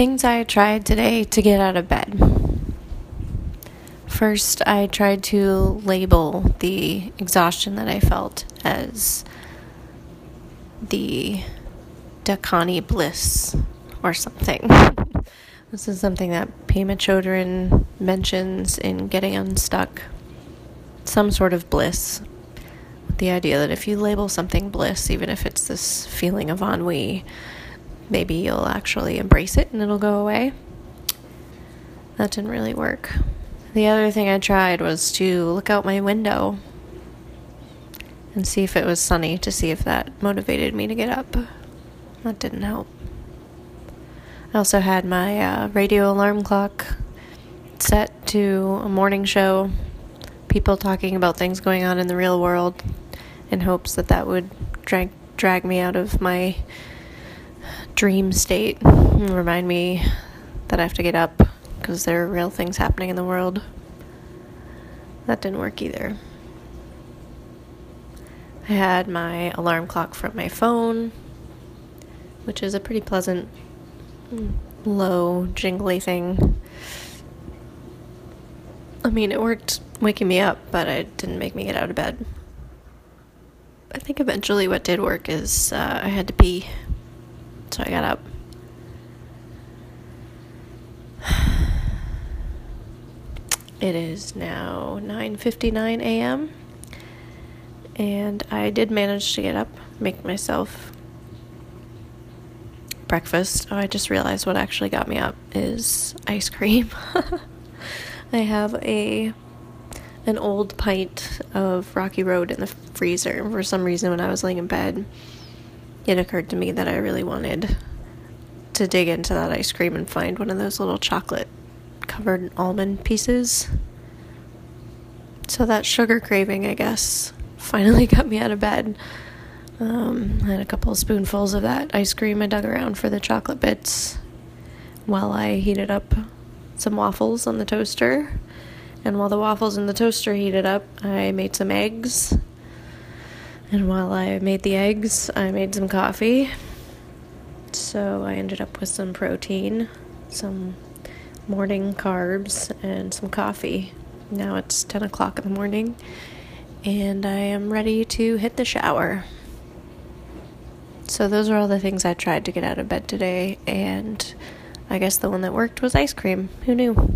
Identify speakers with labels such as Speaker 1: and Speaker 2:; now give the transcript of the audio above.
Speaker 1: Things I tried today to get out of bed. First, I tried to label the exhaustion that I felt as the dakini bliss or something. this is something that Pema Chodron mentions in Getting Unstuck. Some sort of bliss. The idea that if you label something bliss, even if it's this feeling of ennui, maybe you'll actually embrace it and it'll go away. That didn't really work. The other thing I tried was to look out my window and see if it was sunny to see if that motivated me to get up. That didn't help. I also had my uh, radio alarm clock set to a morning show, people talking about things going on in the real world, in hopes that that would drag, drag me out of my dream state remind me that I have to get up because there are real things happening in the world. That didn't work either. I had my alarm clock from my phone, which is a pretty pleasant, low, jingly thing. I mean, it worked waking me up, but it didn't make me get out of bed. I think eventually what did work is uh, I had to pee, so I got up. It is now 9:59 a.m. and I did manage to get up, make myself breakfast. Oh, I just realized what actually got me up is ice cream. I have a an old pint of Rocky Road in the freezer. For some reason when I was laying in bed, it occurred to me that I really wanted to dig into that ice cream and find one of those little chocolate covered almond pieces. So that sugar craving, I guess, finally got me out of bed. Um, I had a couple of spoonfuls of that ice cream. I dug around for the chocolate bits while I heated up some waffles on the toaster. And while the waffles in the toaster heated up, I made some eggs. And while I made the eggs, I made some coffee. So I ended up with some protein, some morning carbs and some coffee. Now it's 10 o'clock in the morning, and I am ready to hit the shower. So, those are all the things I tried to get out of bed today, and I guess the one that worked was ice cream. Who knew?